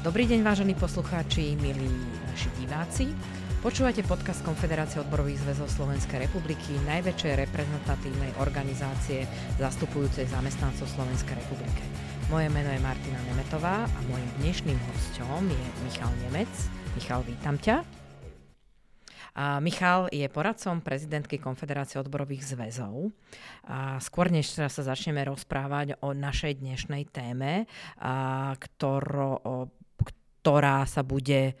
Dobrý deň, vážení poslucháči, milí naši diváci. Počúvate podcast Konfederácie odborových zväzov Slovenskej republiky, najväčšej reprezentatívnej organizácie zastupujúcej zamestnancov Slovenskej republike. Moje meno je Martina Nemetová a môjim dnešným hostom je Michal Nemec. Michal, vítam ťa. A Michal je poradcom prezidentky Konfederácie odborových zväzov. A skôr než sa začneme rozprávať o našej dnešnej téme, a ktoró, o, ktorá sa bude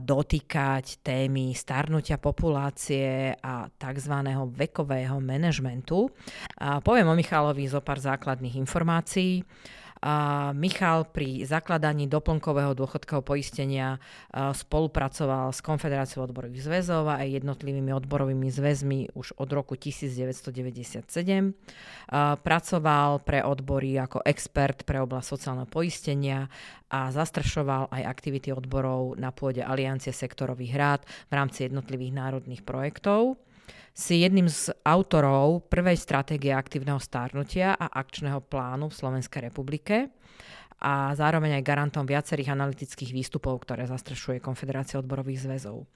dotýkať témy starnutia populácie a tzv. vekového manažmentu. Poviem o Michalovi zo pár základných informácií. Michal pri zakladaní doplnkového dôchodkového poistenia spolupracoval s Konfederáciou odborových zväzov a aj jednotlivými odborovými zväzmi už od roku 1997. Pracoval pre odbory ako expert pre oblasť sociálneho poistenia a zastrešoval aj aktivity odborov na pôde Aliancie sektorových rád v rámci jednotlivých národných projektov si jedným z autorov prvej stratégie aktívneho stárnutia a akčného plánu v Slovenskej republike a zároveň aj garantom viacerých analytických výstupov, ktoré zastrešuje Konfederácia odborových zväzov.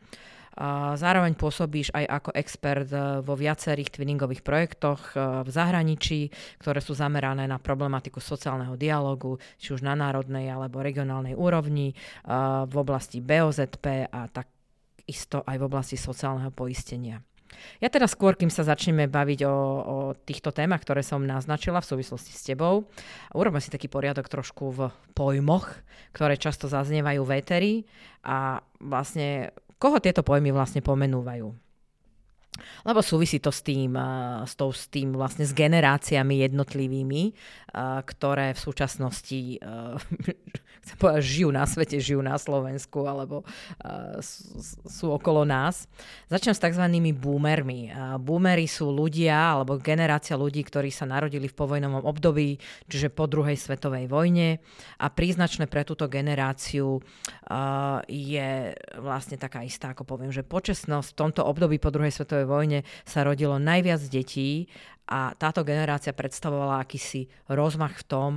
Zároveň pôsobíš aj ako expert e, vo viacerých twinningových projektoch e, v zahraničí, ktoré sú zamerané na problematiku sociálneho dialogu, či už na národnej alebo regionálnej úrovni, e, v oblasti BOZP a takisto aj v oblasti sociálneho poistenia. Ja teda skôr, kým sa začneme baviť o, o týchto témach, ktoré som naznačila v súvislosti s tebou, urobme si taký poriadok trošku v pojmoch, ktoré často zaznievajú v éteri a vlastne koho tieto pojmy vlastne pomenúvajú. Lebo súvisí to s tým, s, tou, s tým vlastne s generáciami jednotlivými, ktoré v súčasnosti chcem povedať, žijú na svete, žijú na Slovensku alebo sú okolo nás. Začnem s tzv. boomermi. Boomery sú ľudia alebo generácia ľudí, ktorí sa narodili v povojnovom období, čiže po druhej svetovej vojne a príznačné pre túto generáciu je vlastne taká istá, ako poviem, že počesnosť v tomto období po druhej svetovej svetovej vojne sa rodilo najviac detí a táto generácia predstavovala akýsi rozmach v tom,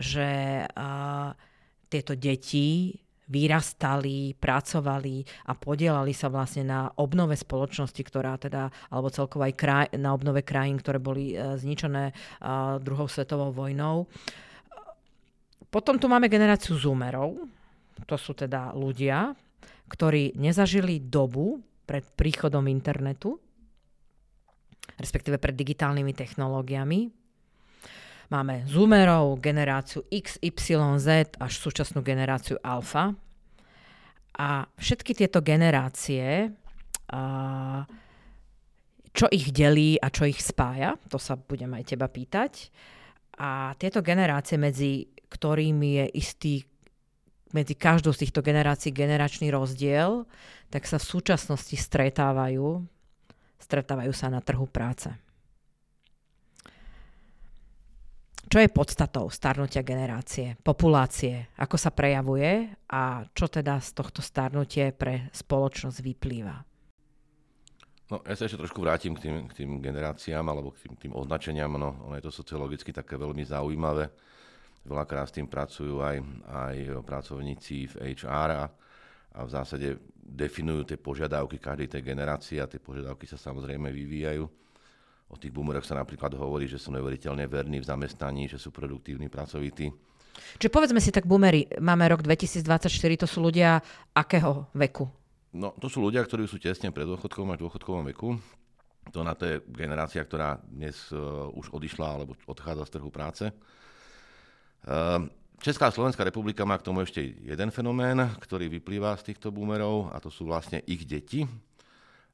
že uh, tieto deti vyrastali, pracovali a podielali sa vlastne na obnove spoločnosti, ktorá teda, alebo celkovo aj kraj, na obnove krajín, ktoré boli uh, zničené uh, druhou svetovou vojnou. Potom tu máme generáciu zoomerov, to sú teda ľudia, ktorí nezažili dobu pred príchodom internetu, respektíve pred digitálnymi technológiami. Máme Zoomerov, generáciu X, Z až súčasnú generáciu Alfa. A všetky tieto generácie, čo ich delí a čo ich spája, to sa budem aj teba pýtať. A tieto generácie, medzi ktorými je istý medzi každou z týchto generácií generačný rozdiel, tak sa v súčasnosti stretávajú stretávajú sa na trhu práce. Čo je podstatou starnutia generácie, populácie, ako sa prejavuje a čo teda z tohto starnutie pre spoločnosť vyplýva? No, ja sa ešte trošku vrátim k tým, k tým generáciám alebo k tým, tým označeniam. No, ono je to sociologicky také veľmi zaujímavé. Veľakrát s tým pracujú aj, aj pracovníci v HR a, a v zásade definujú tie požiadavky každej tej generácie a tie požiadavky sa samozrejme vyvíjajú. O tých boomeroch sa napríklad hovorí, že sú neuveriteľne verní v zamestnaní, že sú produktívni, pracovití. Čiže povedzme si tak, boomery, máme rok 2024, to sú ľudia akého veku? No, to sú ľudia, ktorí sú tesne pred dôchodkovom až dôchodkovom veku. To na to je generácia, ktorá dnes uh, už odišla alebo odchádza z trhu práce. Uh, Česká a Slovenská republika má k tomu ešte jeden fenomén, ktorý vyplýva z týchto boomerov a to sú vlastne ich deti.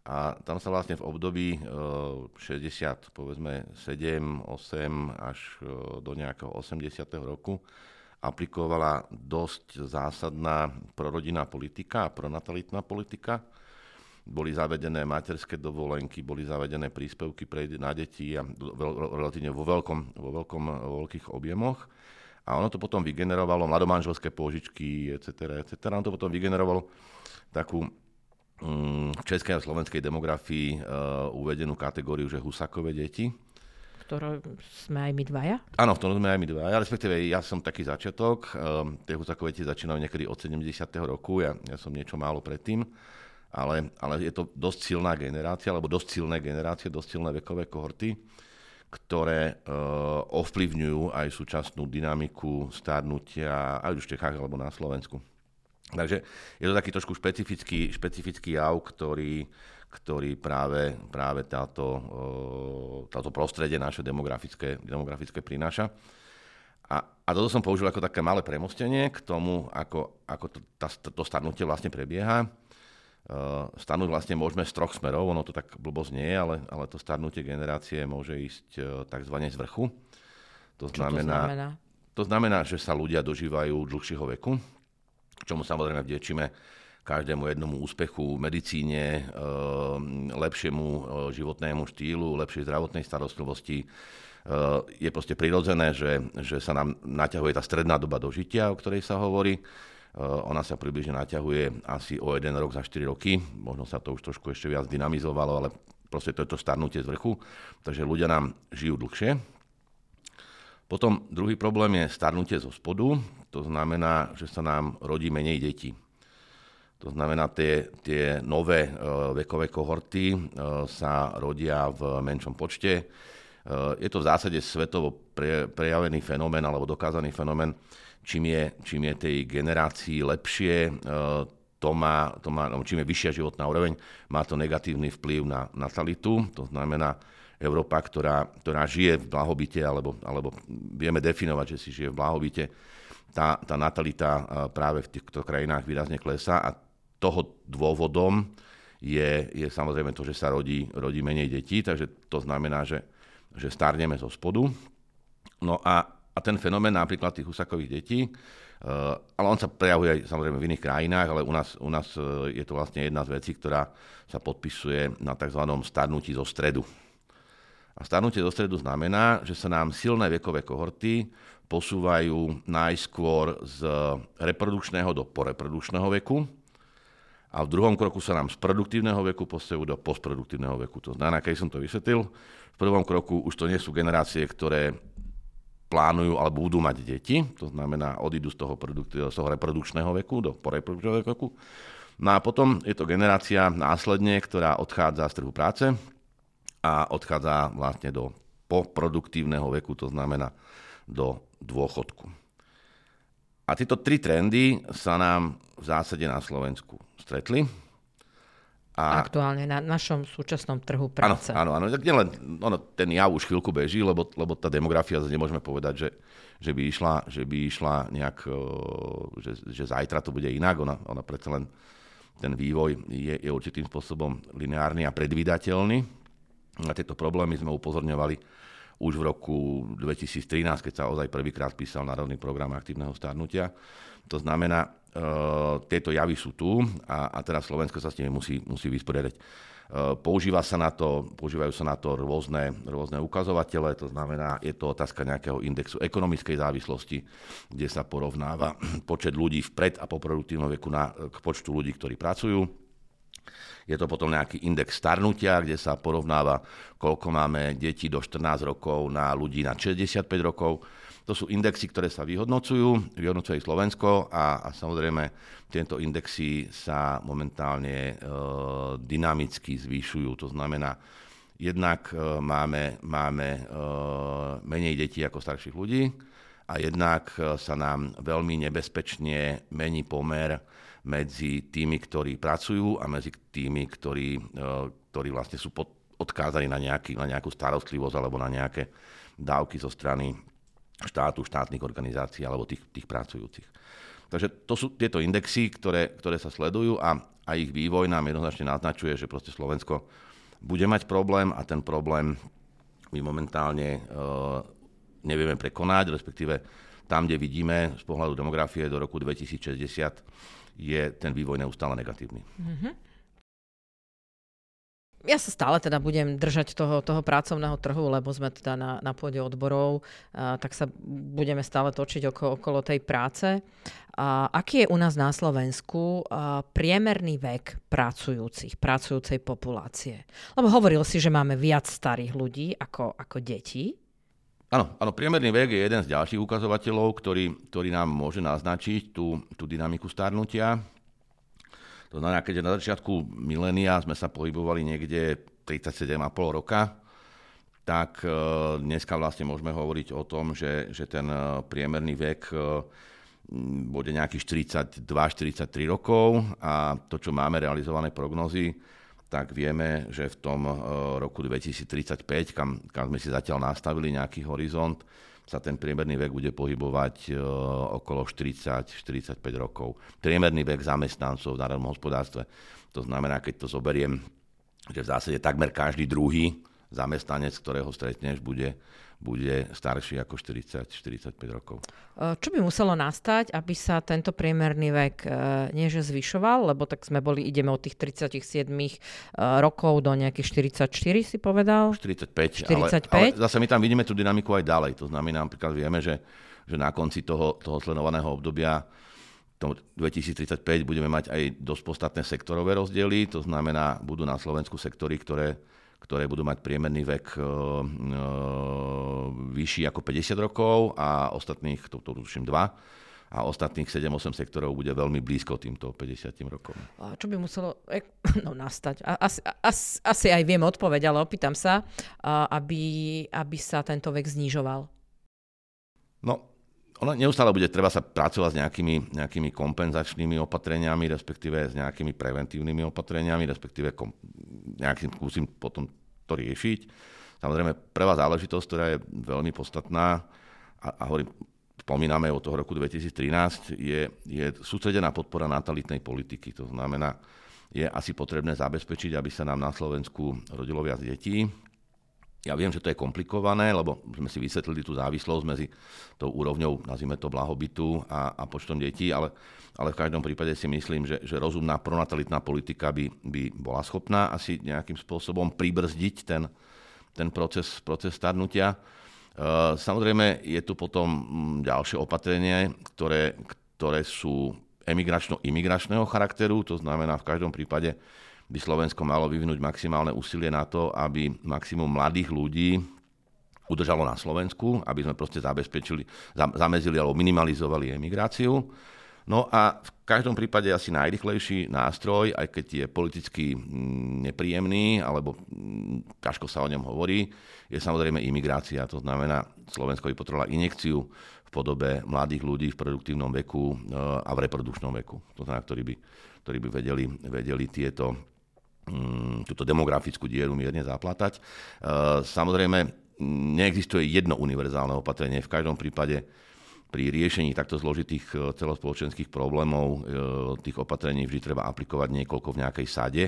A tam sa vlastne v období 60, e, povedzme 7, 8 až e, do nejakého 80. roku aplikovala dosť zásadná prorodinná politika a pronatalitná politika. Boli zavedené materské dovolenky, boli zavedené príspevky pre, na deti a relatívne vo, veľkom, vo, veľkom, vo veľkých objemoch. A ono to potom vygenerovalo mladomanželské pôžičky, etc., etc. Ono to potom vygenerovalo takú mm, v českej a slovenskej demografii uh, uvedenú kategóriu, že husakové deti, ktorom sme aj my dvaja? Áno, v tom sme aj my dvaja, respektíve ja som taký začiatok. Um, tie Husakové začínajú niekedy od 70. roku, ja, ja som niečo málo predtým, ale, ale je to dosť silná generácia, alebo dosť silné generácie, dosť silné vekové kohorty, ktoré uh, ovplyvňujú aj súčasnú dynamiku starnutia aj už v Čechách alebo na Slovensku. Takže je to taký trošku špecifický, špecifický jav, ktorý, ktorý práve, práve táto, táto prostredie naše demografické, demografické prináša. A, a toto som použil ako také malé premostenie k tomu, ako, ako to, tá, to starnutie vlastne prebieha. Uh, starnúť vlastne môžeme z troch smerov, ono to tak nie je, ale, ale to starnutie generácie môže ísť uh, takzvané z vrchu. To znamená, to znamená? To znamená, že sa ľudia dožívajú dlhšieho veku, čomu samozrejme vdečíme každému jednomu úspechu v medicíne, eh, lepšiemu eh, životnému štýlu, lepšej zdravotnej starostlivosti. Eh, je proste prirodzené, že, že sa nám naťahuje tá stredná doba dožitia, o ktorej sa hovorí. Ona sa približne naťahuje asi o jeden rok za 4 roky. Možno sa to už trošku ešte viac dynamizovalo, ale proste to je to starnutie z vrchu. Takže ľudia nám žijú dlhšie. Potom druhý problém je starnutie zo spodu. To znamená, že sa nám rodí menej detí. To znamená, tie, tie nové uh, vekové kohorty uh, sa rodia v menšom počte. Uh, je to v zásade svetovo pre, prejavený fenomén alebo dokázaný fenomén. Čím je, čím je tej generácii lepšie, to má, to má, no, čím je vyššia životná úroveň, má to negatívny vplyv na natalitu. To znamená, Európa, ktorá, ktorá žije v blahobite, alebo, alebo vieme definovať, že si žije v blahobite, tá, tá natalita práve v týchto krajinách výrazne klesá a toho dôvodom je, je samozrejme to, že sa rodí, rodí menej detí, takže to znamená, že, že starneme zo spodu. No a, a ten fenomén napríklad tých husakových detí, uh, ale on sa prejavuje aj samozrejme v iných krajinách, ale u nás, u nás uh, je to vlastne jedna z vecí, ktorá sa podpisuje na tzv. starnutí zo stredu. A starnutie zo stredu znamená, že sa nám silné vekové kohorty posúvajú najskôr z reprodukčného do poreprodukčného veku, a v druhom kroku sa nám z produktívneho veku postavujú do postproduktívneho veku. To znamená, keď som to vysvetlil, v prvom kroku už to nie sú generácie, ktoré plánujú alebo budú mať deti, to znamená, odídu z toho, z toho reprodukčného veku do poreprodukčného veku. No a potom je to generácia následne, ktorá odchádza z trhu práce a odchádza vlastne do poproduktívneho veku, to znamená do dôchodku. A tieto tri trendy sa nám v zásade na Slovensku stretli. A... Aktuálne na našom súčasnom trhu práce. Áno, áno, áno. Nielen, ono, ten jav už chvíľku beží, lebo, lebo tá demografia, nemôžeme povedať, že, že, by išla, že by išla nejak, že, že zajtra to bude inak. Ona, ona predsa len ten vývoj je, je určitým spôsobom lineárny a predvídateľný. Na tieto problémy sme upozorňovali už v roku 2013, keď sa ozaj prvýkrát písal Národný program aktívneho starnutia. To znamená, tieto javy sú tu a, a teraz Slovensko sa s nimi musí, musí vysporiadať. Uh, používa sa na to, používajú sa na to rôzne, rôzne ukazovatele, to znamená, je to otázka nejakého indexu ekonomickej závislosti, kde sa porovnáva počet ľudí v pred- a po produktívnom veku na, k počtu ľudí, ktorí pracujú. Je to potom nejaký index starnutia, kde sa porovnáva, koľko máme detí do 14 rokov na ľudí na 65 rokov to sú indexy, ktoré sa vyhodnocujú, vyhodnocuje Slovensko a, a samozrejme tieto indexy sa momentálne e, dynamicky zvyšujú. To znamená, jednak e, máme, máme e, menej detí ako starších ľudí a jednak e, sa nám veľmi nebezpečne mení pomer medzi tými, ktorí pracujú a medzi tými, ktorí, e, ktorí vlastne sú pod, odkázaní na, nejaký, na nejakú starostlivosť alebo na nejaké dávky zo strany štátu, štátnych organizácií alebo tých, tých pracujúcich. Takže to sú tieto indexy, ktoré, ktoré sa sledujú a, a ich vývoj nám jednoznačne naznačuje, že proste Slovensko bude mať problém a ten problém my momentálne e, nevieme prekonať, respektíve tam, kde vidíme z pohľadu demografie do roku 2060, je ten vývoj neustále negatívny. Mm-hmm. Ja sa stále teda budem držať toho, toho pracovného trhu, lebo sme teda na, na pôde odborov, uh, tak sa budeme stále točiť okolo, okolo tej práce. Uh, aký je u nás na Slovensku uh, priemerný vek pracujúcich, pracujúcej populácie? Lebo hovoril si, že máme viac starých ľudí ako, ako detí. Áno, áno, priemerný vek je jeden z ďalších ukazovateľov, ktorý, ktorý nám môže naznačiť tú, tú dynamiku starnutia. To znamená, keďže na začiatku milénia sme sa pohybovali niekde 37,5 roka, tak e, dneska vlastne môžeme hovoriť o tom, že, že ten e, priemerný vek e, bude nejakých 42-43 rokov a to, čo máme realizované prognozy, tak vieme, že v tom roku 2035, kam, kam sme si zatiaľ nastavili nejaký horizont, sa ten priemerný vek bude pohybovať e, okolo 40-45 rokov. Priemerný vek zamestnancov v národnom hospodárstve. To znamená, keď to zoberiem, že v zásade takmer každý druhý zamestnanec, ktorého stretneš, bude bude starší ako 40-45 rokov. E, čo by muselo nastať, aby sa tento priemerný vek e, nie že zvyšoval, lebo tak sme boli, ideme od tých 37 e, rokov do nejakých 44, si povedal? 45, 45? Ale, ale zase my tam vidíme tú dynamiku aj ďalej. To znamená, napríklad vieme, že, že na konci toho, toho sledovaného obdobia to 2035 budeme mať aj dosť podstatné sektorové rozdiely, to znamená, budú na Slovensku sektory, ktoré ktoré budú mať priemerný vek e, e, vyšší ako 50 rokov a ostatných, to, to tuším, dva, a ostatných 7-8 sektorov bude veľmi blízko týmto 50 rokom. A čo by muselo no, nastať? Asi, asi, asi aj viem odpoveď, ale opýtam sa, aby, aby sa tento vek znižoval. No, ono neustále bude treba sa pracovať s nejakými, nejakými kompenzačnými opatreniami, respektíve s nejakými preventívnymi opatreniami, respektíve kom, nejakým skúsim potom to riešiť. Samozrejme, prvá záležitosť, ktorá je veľmi podstatná, a, a hovorím, spomíname od toho roku 2013, je, je sústredená podpora natalitnej politiky. To znamená, je asi potrebné zabezpečiť, aby sa nám na Slovensku rodilo viac detí, ja viem, že to je komplikované, lebo sme si vysvetlili tú závislosť medzi tou úrovňou, nazvime to blahobytu a, a počtom detí, ale, ale v každom prípade si myslím, že, že rozumná pronatalitná politika by, by bola schopná asi nejakým spôsobom pribrzdiť ten, ten proces, proces starnutia. E, samozrejme, je tu potom mm, ďalšie opatrenie, ktoré, ktoré sú emigračno-imigračného charakteru, to znamená v každom prípade by Slovensko malo vyvinúť maximálne úsilie na to, aby maximum mladých ľudí udržalo na Slovensku, aby sme proste zabezpečili, zamezili alebo minimalizovali emigráciu. No a v každom prípade asi najrychlejší nástroj, aj keď je politicky mm, nepríjemný, alebo mm, ťažko sa o ňom hovorí, je samozrejme imigrácia. To znamená, Slovensko by potrebovalo injekciu v podobe mladých ľudí v produktívnom veku e, a v reprodukčnom veku. To znamená, ktorí by, ktorí by vedeli, vedeli tieto túto demografickú dieru mierne zaplatať. E, samozrejme, neexistuje jedno univerzálne opatrenie. V každom prípade pri riešení takto zložitých e, celospoločenských problémov e, tých opatrení vždy treba aplikovať niekoľko v nejakej sade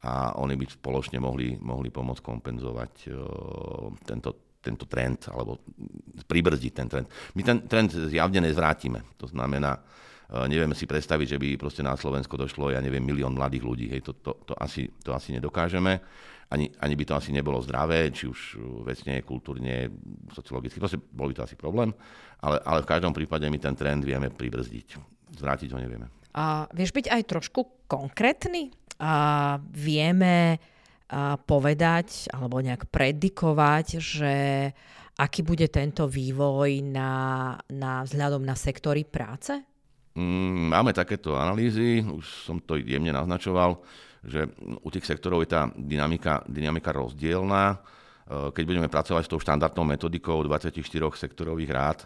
a oni by spoločne mohli, mohli pomôcť kompenzovať tento, tento trend alebo pribrzdiť ten trend. My ten trend zjavne nezvrátime. To znamená, nevieme si predstaviť, že by proste na Slovensko došlo, ja neviem, milión mladých ľudí. Hej, to, to, to, asi, to asi nedokážeme. Ani, ani by to asi nebolo zdravé, či už vecne, kultúrne, sociologicky. Proste bol by to asi problém. Ale, ale v každom prípade my ten trend vieme pribrzdiť. Zvrátiť ho nevieme. A vieš byť aj trošku konkrétny? A vieme a povedať alebo nejak predikovať, že aký bude tento vývoj na, na vzhľadom na sektory práce? Mm, máme takéto analýzy, už som to jemne naznačoval, že u tých sektorov je tá dynamika, dynamika rozdielná. E, keď budeme pracovať s tou štandardnou metodikou 24 sektorových rád,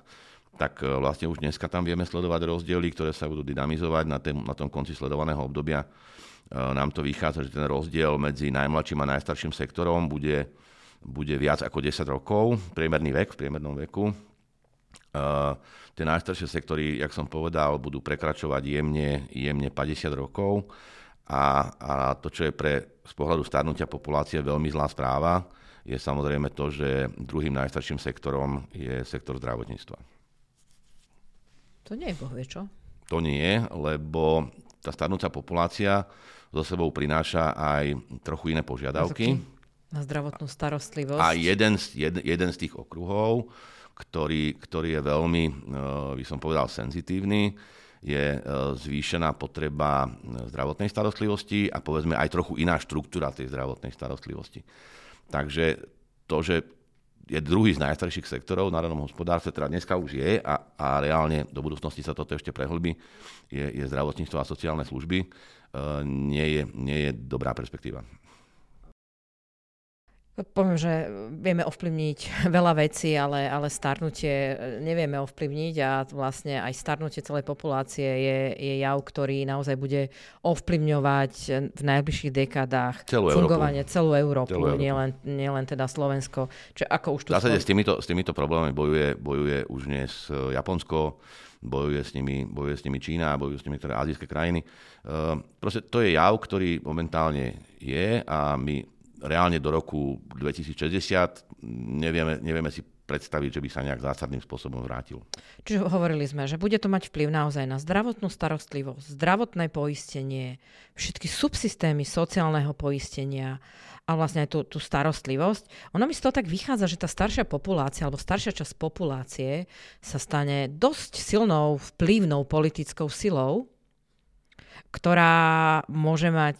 tak e, vlastne už dneska tam vieme sledovať rozdiely, ktoré sa budú dynamizovať na, tém, na tom konci sledovaného obdobia. E, nám to vychádza, že ten rozdiel medzi najmladším a najstarším sektorom bude, bude viac ako 10 rokov, priemerný vek v priemernom veku. Tie najstaršie sektory, jak som povedal, budú prekračovať jemne, jemne 50 rokov a, a to, čo je pre z pohľadu starnutia populácie veľmi zlá správa, je samozrejme to, že druhým najstarším sektorom je sektor zdravotníctva. To nie je bohvie, čo? To nie, lebo tá starnúca populácia so sebou prináša aj trochu iné požiadavky. Na zdravotnú starostlivosť. A jeden z, jeden, jeden z tých okruhov, ktorý, ktorý je veľmi, e, by som povedal, senzitívny, je e, zvýšená potreba zdravotnej starostlivosti a povedzme aj trochu iná štruktúra tej zdravotnej starostlivosti. Takže to, že je druhý z najstarších sektorov v národnom hospodárstve, teda dneska už je a, a reálne do budúcnosti sa toto ešte prehlbí, je, je zdravotníctvo a sociálne služby, nie, je, nie je dobrá perspektíva. Poviem, že vieme ovplyvniť veľa vecí, ale, ale starnutie nevieme ovplyvniť a vlastne aj starnutie celej populácie je, je jav, ktorý naozaj bude ovplyvňovať v najbližších dekádach celú fungovanie Európu. celú Európu, celú Európu. Nielen, nielen teda Slovensko. Čiže ako už tu zásade s týmito, s týmito problémami bojuje, bojuje už dnes e, Japonsko, bojuje s nimi, bojuje s nimi Čína, bojujú s nimi ktoré azijské krajiny. Uh, proste to je jav, ktorý momentálne je a my reálne do roku 2060 nevieme, nevieme si predstaviť, že by sa nejak zásadným spôsobom vrátil. Čiže hovorili sme, že bude to mať vplyv naozaj na zdravotnú starostlivosť, zdravotné poistenie, všetky subsystémy sociálneho poistenia a vlastne aj tú, tú starostlivosť. Ono mi z toho tak vychádza, že tá staršia populácia alebo staršia časť populácie sa stane dosť silnou, vplyvnou politickou silou, ktorá môže mať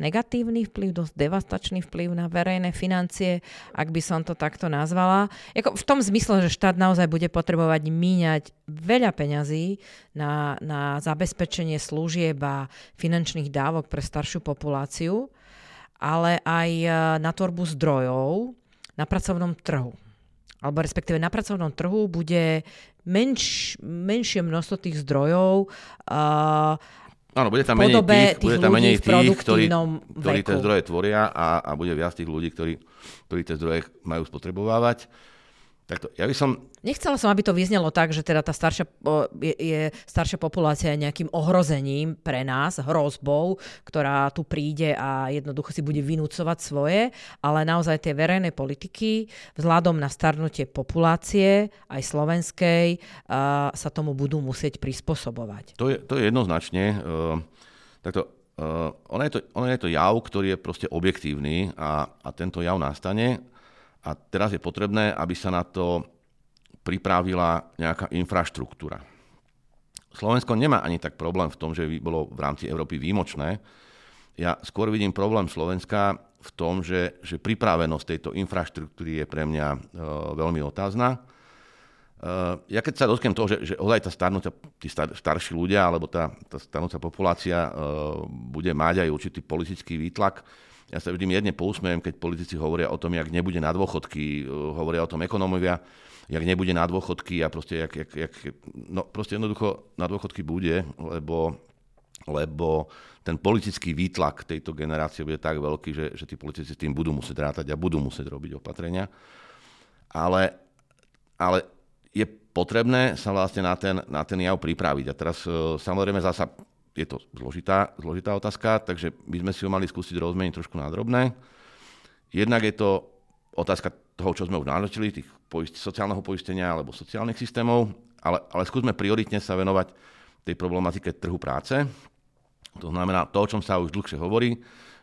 negatívny vplyv, dosť devastačný vplyv na verejné financie, ak by som to takto nazvala. Jako v tom zmysle, že štát naozaj bude potrebovať míňať veľa peňazí na, na zabezpečenie služieb a finančných dávok pre staršiu populáciu, ale aj e, na tvorbu zdrojov na pracovnom trhu. Alebo respektíve na pracovnom trhu bude menš, menšie množstvo tých zdrojov uh, Áno, bude tam menej tých, tých, bude tam menej tých ktorí, ktorí tie zdroje tvoria a, a bude viac tých ľudí, ktorí, ktorí tie zdroje majú spotrebovávať. Takto, ja by som... Nechcela som, aby to vyznelo tak, že teda tá staršia, je, je, staršia populácia je nejakým ohrozením pre nás, hrozbou, ktorá tu príde a jednoducho si bude vynúcovať svoje, ale naozaj tie verejné politiky vzhľadom na starnutie populácie, aj slovenskej, uh, sa tomu budú musieť prispôsobovať. To je, to je jednoznačne. Uh, takto, uh, ono, je to, ono je to jav, ktorý je proste objektívny a, a tento jav nastane a teraz je potrebné, aby sa na to pripravila nejaká infraštruktúra. Slovensko nemá ani tak problém v tom, že by bolo v rámci Európy výmočné. Ja skôr vidím problém Slovenska v tom, že, že pripravenosť tejto infraštruktúry je pre mňa e, veľmi otázna. E, ja keď sa dotknem toho, že, že ozaj tá starnúca, tí star, starší ľudia alebo tá, tá starnúca populácia e, bude mať aj určitý politický výtlak, ja sa vždy mierne pousmejem, keď politici hovoria o tom, jak nebude na dôchodky, e, hovoria o tom ekonómovia, jak nebude na dôchodky a proste, jak, jak, jak, no proste jednoducho na dôchodky bude, lebo, lebo ten politický výtlak tejto generácie bude tak veľký, že, že tí politici s tým budú musieť rátať a budú musieť robiť opatrenia. Ale, ale je potrebné sa vlastne na ten, na ten jav pripraviť. A teraz e, samozrejme zasa je to zložitá, zložitá otázka, takže by sme si ho mali skúsiť rozmeniť trošku na drobné. Jednak je to otázka toho, čo sme už náročili, tých poist- sociálneho poistenia alebo sociálnych systémov, ale, ale skúsme prioritne sa venovať tej problematike trhu práce. To znamená to, o čom sa už dlhšie hovorí.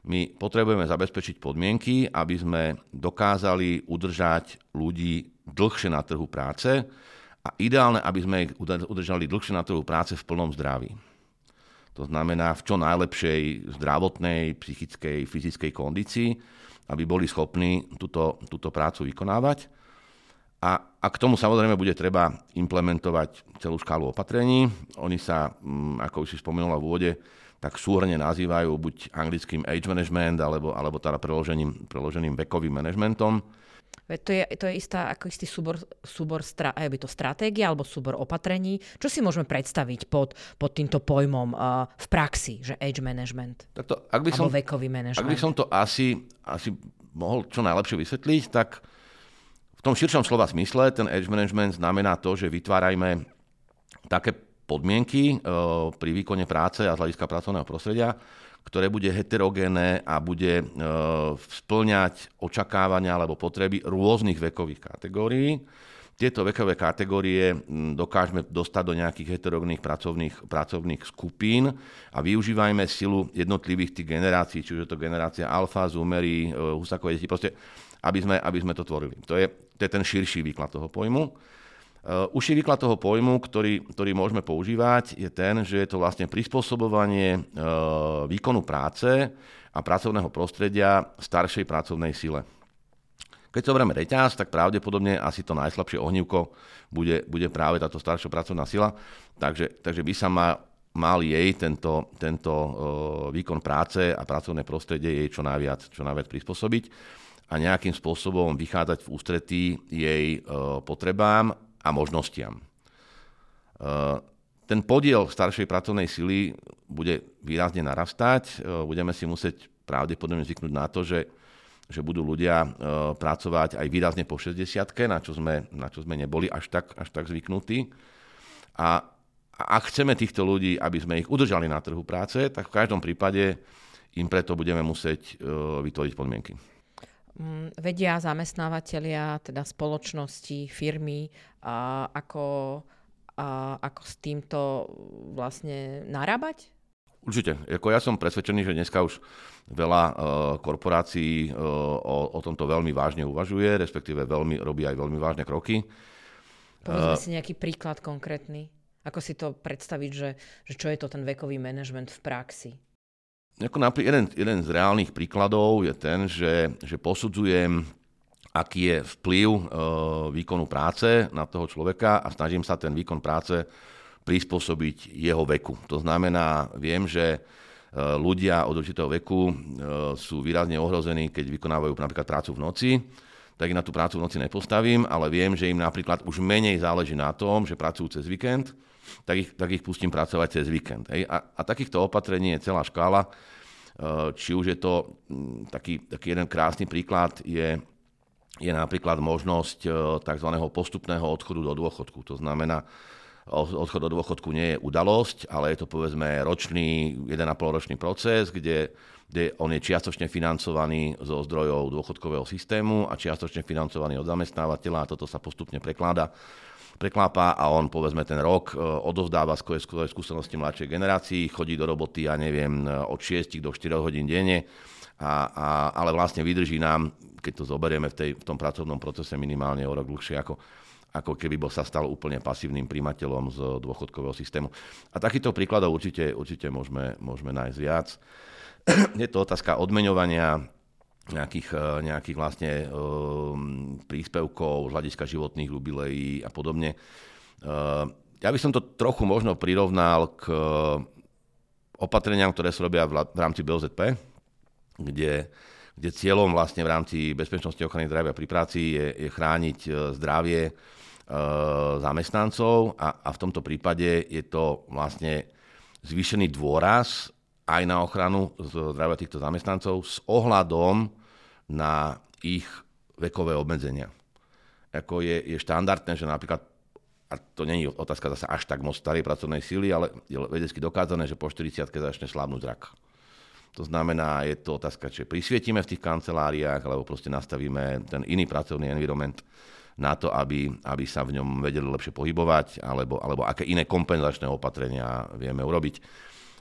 My potrebujeme zabezpečiť podmienky, aby sme dokázali udržať ľudí dlhšie na trhu práce a ideálne, aby sme ich udržali dlhšie na trhu práce v plnom zdraví. To znamená v čo najlepšej zdravotnej, psychickej, fyzickej kondícii, aby boli schopní túto, túto prácu vykonávať. A, a k tomu samozrejme bude treba implementovať celú škálu opatrení. Oni sa, mm, ako už si spomenula v úvode, tak súhrne nazývajú buď anglickým age management, alebo, alebo teda preložením, preloženým vekovým managementom. To je, to je istá, ako istý súbor, súbor stra, by to stratégia alebo súbor opatrení. Čo si môžeme predstaviť pod, pod týmto pojmom uh, v praxi, že age management? Tak to, ak by som, vekový management. Ak by som to asi, asi mohol čo najlepšie vysvetliť, tak v tom širšom slova zmysle ten age management znamená to, že vytvárajme také podmienky uh, pri výkone práce a z hľadiska pracovného prostredia, ktoré bude heterogénne a bude e, splňať očakávania alebo potreby rôznych vekových kategórií. tieto vekové kategórie dokážeme dostať do nejakých heterogénnych pracovných, pracovných skupín a využívajme silu jednotlivých tých generácií, či už je to generácia alfa, zoomery, husakové deti, proste, aby sme, aby sme to tvorili. To je, to je ten širší výklad toho pojmu. Užší výklad toho pojmu, ktorý, ktorý môžeme používať, je ten, že je to vlastne prispôsobovanie výkonu práce a pracovného prostredia staršej pracovnej sile. Keď zoberieme reťaz, tak pravdepodobne asi to najslabšie ohnívko bude, bude práve táto staršia pracovná sila, takže, takže by sa ma, mal jej tento, tento uh, výkon práce a pracovné prostredie jej čo najviac, čo najviac prispôsobiť a nejakým spôsobom vychádzať v ústretí jej potrebám a možnostiam. Uh, ten podiel staršej pracovnej sily bude výrazne narastať. Budeme si musieť pravdepodobne zvyknúť na to, že že budú ľudia e, pracovať aj výrazne po 60 na čo na čo sme neboli až tak, až tak zvyknutí. A ak chceme týchto ľudí, aby sme ich udržali na trhu práce, tak v každom prípade im preto budeme musieť e, vytvoriť podmienky. Mm, vedia zamestnávateľia, teda spoločnosti, firmy, ako, ako s týmto vlastne narábať? Určite. Jako ja som presvedčený, že dneska už veľa uh, korporácií uh, o, o tomto veľmi vážne uvažuje, respektíve veľmi, robí aj veľmi vážne kroky. Povedzme uh, si nejaký príklad konkrétny. Ako si to predstaviť, že, že čo je to ten vekový manažment v praxi? Ako napríklad jeden, jeden z reálnych príkladov je ten, že, že posudzujem, aký je vplyv uh, výkonu práce na toho človeka a snažím sa ten výkon práce prispôsobiť jeho veku. To znamená, viem, že e, ľudia od určitého veku e, sú výrazne ohrození, keď vykonávajú napríklad prácu v noci, tak na tú prácu v noci nepostavím, ale viem, že im napríklad už menej záleží na tom, že pracujú cez víkend, tak ich, tak ich pustím pracovať cez víkend. Hej. A, a takýchto opatrení je celá škála. E, či už je to taký, taký jeden krásny príklad, je, je napríklad možnosť tzv. postupného odchodu do dôchodku. To znamená, odchod do dôchodku nie je udalosť, ale je to povedzme ročný, 1,5 ročný proces, kde, kde on je čiastočne financovaný zo zdrojov dôchodkového systému a čiastočne financovaný od zamestnávateľa a toto sa postupne prekláda preklápa a on povedzme ten rok e, odovzdáva svoje, skúsenosti mladšej generácii, chodí do roboty, ja neviem, od 6 do 4 hodín denne, a, a, ale vlastne vydrží nám, keď to zoberieme v, tej, v tom pracovnom procese minimálne o rok dlhšie ako, ako keby bol sa stal úplne pasívnym primateľom z dôchodkového systému. A takýchto príkladov určite, určite môžeme, môžeme nájsť viac. Je to otázka odmeňovania nejakých, eh, nejakých vlastne um, príspevkov z hľadiska životných jubileí a podobne. Uh, ja by som to trochu možno prirovnal k opatreniam, ktoré sa robia v rámci BOZP, kde, kde cieľom vlastne v rámci bezpečnosti ochrany zdravia pri práci je, je chrániť zdravie Eh, zamestnancov a, a v tomto prípade je to vlastne zvýšený dôraz aj na ochranu zdravia týchto zamestnancov s ohľadom na ich vekové obmedzenia. Ako je, je štandardné, že napríklad, a to není otázka zase až tak moc starej pracovnej síly, ale je vedecky dokázané, že po 40 začne slabnúť zrak. To znamená, je to otázka, či prisvietime v tých kanceláriách, alebo proste nastavíme ten iný pracovný environment, na to, aby, aby sa v ňom vedeli lepšie pohybovať, alebo, alebo aké iné kompenzačné opatrenia vieme urobiť.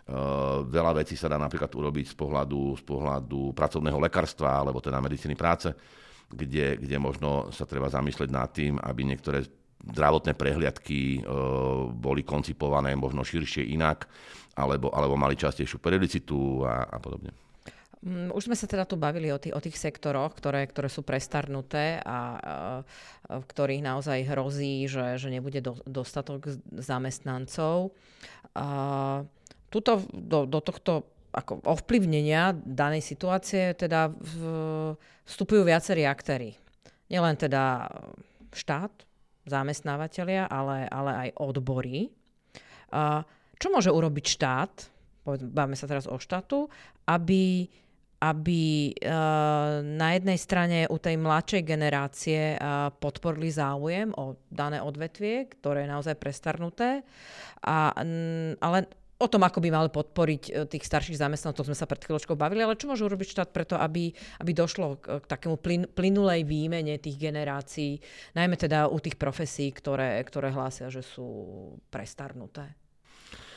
Uh, veľa vecí sa dá napríklad urobiť z pohľadu, z pohľadu pracovného lekárstva alebo teda medicíny práce, kde, kde možno sa treba zamyslieť nad tým, aby niektoré zdravotné prehliadky uh, boli koncipované možno širšie inak, alebo, alebo mali častejšiu periodicitu a, a podobne. Mm, už sme sa teda tu bavili o tých, o tých sektoroch, ktoré, ktoré sú prestarnuté a, a v ktorých naozaj hrozí, že, že nebude do, dostatok zamestnancov. A, tuto, do, do tohto ako ovplyvnenia danej situácie teda v, vstupujú viacerí aktéry. Nielen teda štát, zamestnávateľia, ale, ale aj odbory. A, čo môže urobiť štát, bavíme sa teraz o štátu, aby aby uh, na jednej strane u tej mladšej generácie uh, podporili záujem o dané odvetvie, ktoré je naozaj prestarnuté, a, ale o tom, ako by mali podporiť e, tých starších zamestnancov, sme sa pred chvíľočkou bavili, ale čo môže urobiť štát preto, aby, aby došlo k, k takému plyn, plynulej výmene tých generácií, najmä teda u tých profesí, ktoré, ktoré hlásia, že sú prestarnuté?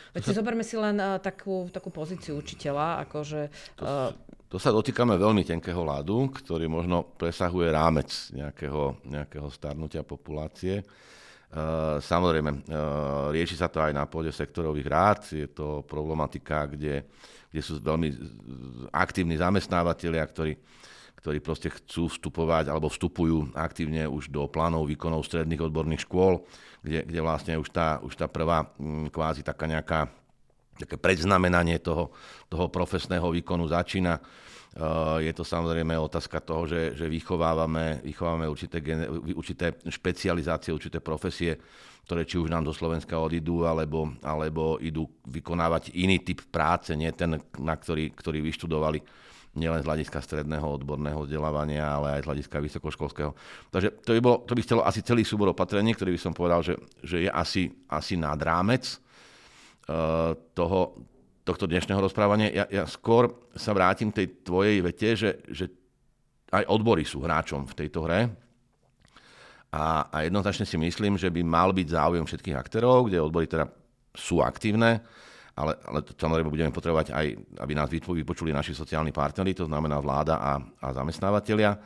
Veď si zoberme si len uh, takú, takú pozíciu učiteľa, akože... Uh... To, to sa dotýkame veľmi tenkého ľadu, ktorý možno presahuje rámec nejakého, nejakého starnutia populácie. Uh, samozrejme, uh, rieši sa to aj na pôde sektorových rád, je to problematika, kde, kde sú veľmi aktívni zamestnávateľia, ktorí, ktorí proste chcú vstupovať alebo vstupujú aktívne už do plánov výkonov stredných odborných škôl, kde, kde vlastne už tá, už tá prvá mm, kvázi taká nejaká také predznamenanie toho, toho profesného výkonu začína. Eh, je to samozrejme otázka toho, že, že vychovávame, vychovávame určité, určité špecializácie, určité profesie, ktoré či už nám do Slovenska odídu, alebo, alebo idú vykonávať iný typ práce, nie ten, na ktorý, ktorý vyštudovali nielen z hľadiska stredného odborného vzdelávania, ale aj z hľadiska vysokoškolského. Takže to by, bolo, to by chcelo asi celý súbor opatrení, ktorý by som povedal, že, že je asi, asi nad rámec uh, toho, tohto dnešného rozprávania. Ja, ja skôr sa vrátim k tej tvojej vete, že, že aj odbory sú hráčom v tejto hre. A, a jednoznačne si myslím, že by mal byť záujem všetkých aktérov, kde odbory teda sú aktívne, ale, ale samozrejme budeme potrebovať aj, aby nás vypočuli naši sociálni partnery, to znamená vláda a, a zamestnávateľia,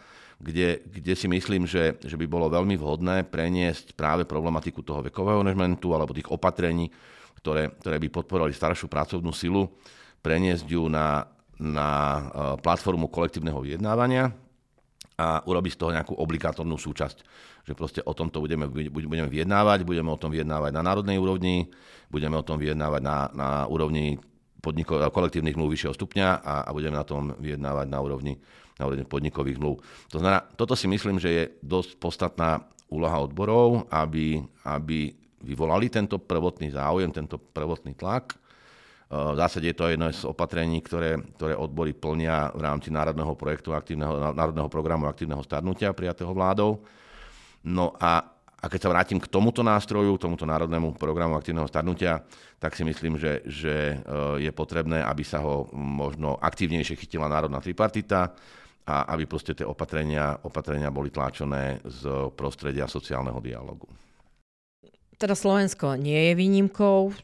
kde, kde si myslím, že, že by bolo veľmi vhodné preniesť práve problematiku toho vekového managementu alebo tých opatrení, ktoré, ktoré by podporovali staršiu pracovnú silu, preniesť ju na, na e, platformu kolektívneho vyjednávania a urobiť z toho nejakú obligátornú súčasť. Že proste o tomto budeme, budeme vyjednávať, budeme o tom vyjednávať na národnej úrovni, budeme o tom vyjednávať na, na úrovni podnikov, kolektívnych mluv vyššieho stupňa a, a budeme na tom vyjednávať na úrovni, na úrovni podnikových mluv. To znamená, toto si myslím, že je dosť podstatná úloha odborov, aby, aby vyvolali tento prvotný záujem, tento prvotný tlak. E, v zásade je to jedno z opatrení, ktoré, ktoré odbory plnia v rámci národného projektu aktívneho, národného programu aktívneho starnutia prijatého vládou. No a, a keď sa vrátim k tomuto nástroju, tomuto národnému programu aktívneho starnutia, tak si myslím, že, že e, je potrebné, aby sa ho možno aktívnejšie chytila národná tripartita a aby proste tie opatrenia, opatrenia boli tlačené z prostredia sociálneho dialogu. Teda Slovensko nie je výnimkou,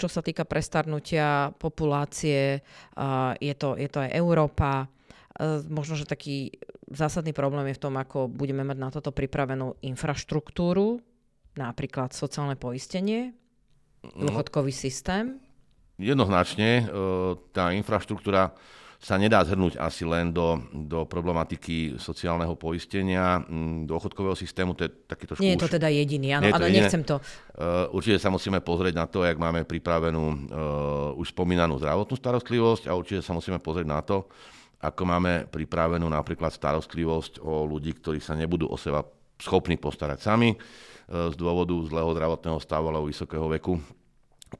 čo sa týka prestarnutia populácie, je to, je to aj Európa. Možno, že taký zásadný problém je v tom, ako budeme mať na toto pripravenú infraštruktúru, napríklad sociálne poistenie, no. dôchodkový systém. Jednoznačne e, tá infraštruktúra sa nedá zhrnúť asi len do, do problematiky sociálneho poistenia, mm, dôchodkového systému. To je taký trošku Nie je to už, teda jediný, áno, áno nechcem to. Uh, určite sa musíme pozrieť na to, jak máme pripravenú uh, už spomínanú zdravotnú starostlivosť a určite sa musíme pozrieť na to, ako máme pripravenú napríklad starostlivosť o ľudí, ktorí sa nebudú o seba schopní postarať sami uh, z dôvodu zlého zdravotného stavu alebo vysokého veku.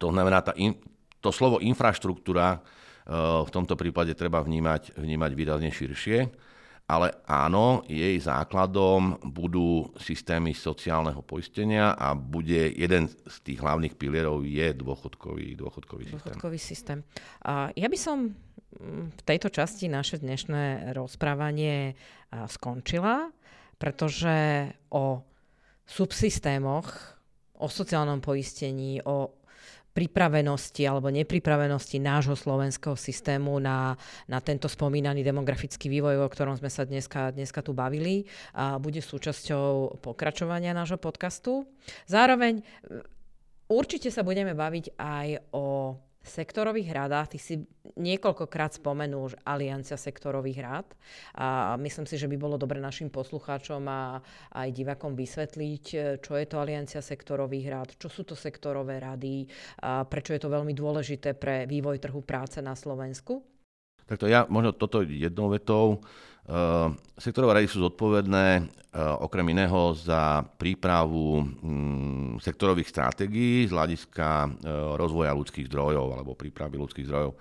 To znamená, tá in, to slovo infraštruktúra v tomto prípade treba vnímať, vnímať výrazne širšie. Ale áno, jej základom budú systémy sociálneho poistenia a bude jeden z tých hlavných pilierov je dôchodkový, dôchodkový systém. Dôchodkový systém. A ja by som mm, v tejto časti naše dnešné rozprávanie skončila, pretože o subsystémoch, o sociálnom poistení, o pripravenosti alebo nepripravenosti nášho slovenského systému na, na tento spomínaný demografický vývoj, o ktorom sme sa dneska, dneska tu bavili, a bude súčasťou pokračovania nášho podcastu. Zároveň určite sa budeme baviť aj o sektorových radách. Ty si niekoľkokrát spomenul Aliancia sektorových rád a myslím si, že by bolo dobre našim poslucháčom a aj divakom vysvetliť, čo je to Aliancia sektorových rád, čo sú to sektorové rady, a prečo je to veľmi dôležité pre vývoj trhu práce na Slovensku. Takto ja možno toto jednou vetou. Uh, sektorové rady sú zodpovedné uh, okrem iného za prípravu um, sektorových stratégií z hľadiska uh, rozvoja ľudských zdrojov alebo prípravy ľudských zdrojov.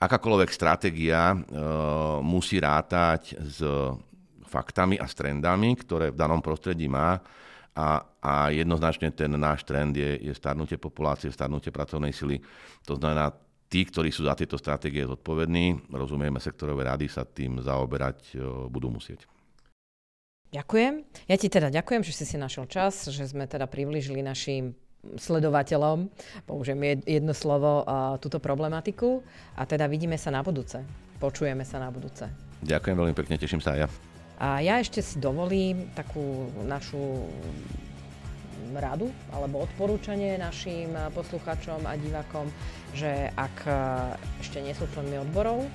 Akákoľvek stratégia musí rátať s faktami a s trendami, ktoré v danom prostredí má a, a jednoznačne ten náš trend je, je starnutie populácie, starnutie pracovnej sily. To znamená, tí, ktorí sú za tieto stratégie zodpovední, rozumieme, sektorové rady sa tým zaoberať budú musieť. Ďakujem. Ja ti teda ďakujem, že si si našiel čas, že sme teda priblížili našim sledovateľom, použijem jedno slovo, túto problematiku a teda vidíme sa na budúce. Počujeme sa na budúce. Ďakujem veľmi pekne, teším sa aj ja. A ja ešte si dovolím takú našu radu alebo odporúčanie našim poslucháčom a divákom, že ak e, ešte nie sú členmi odborov,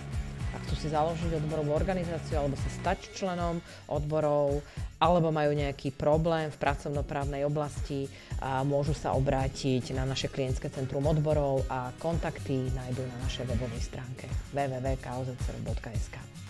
ak chcú si založiť odborovú organizáciu alebo sa stať členom odborov, alebo majú nejaký problém v pracovnoprávnej oblasti, a môžu sa obrátiť na naše klientské centrum odborov a kontakty nájdú na našej webovej stránke www.kaozcer.sk.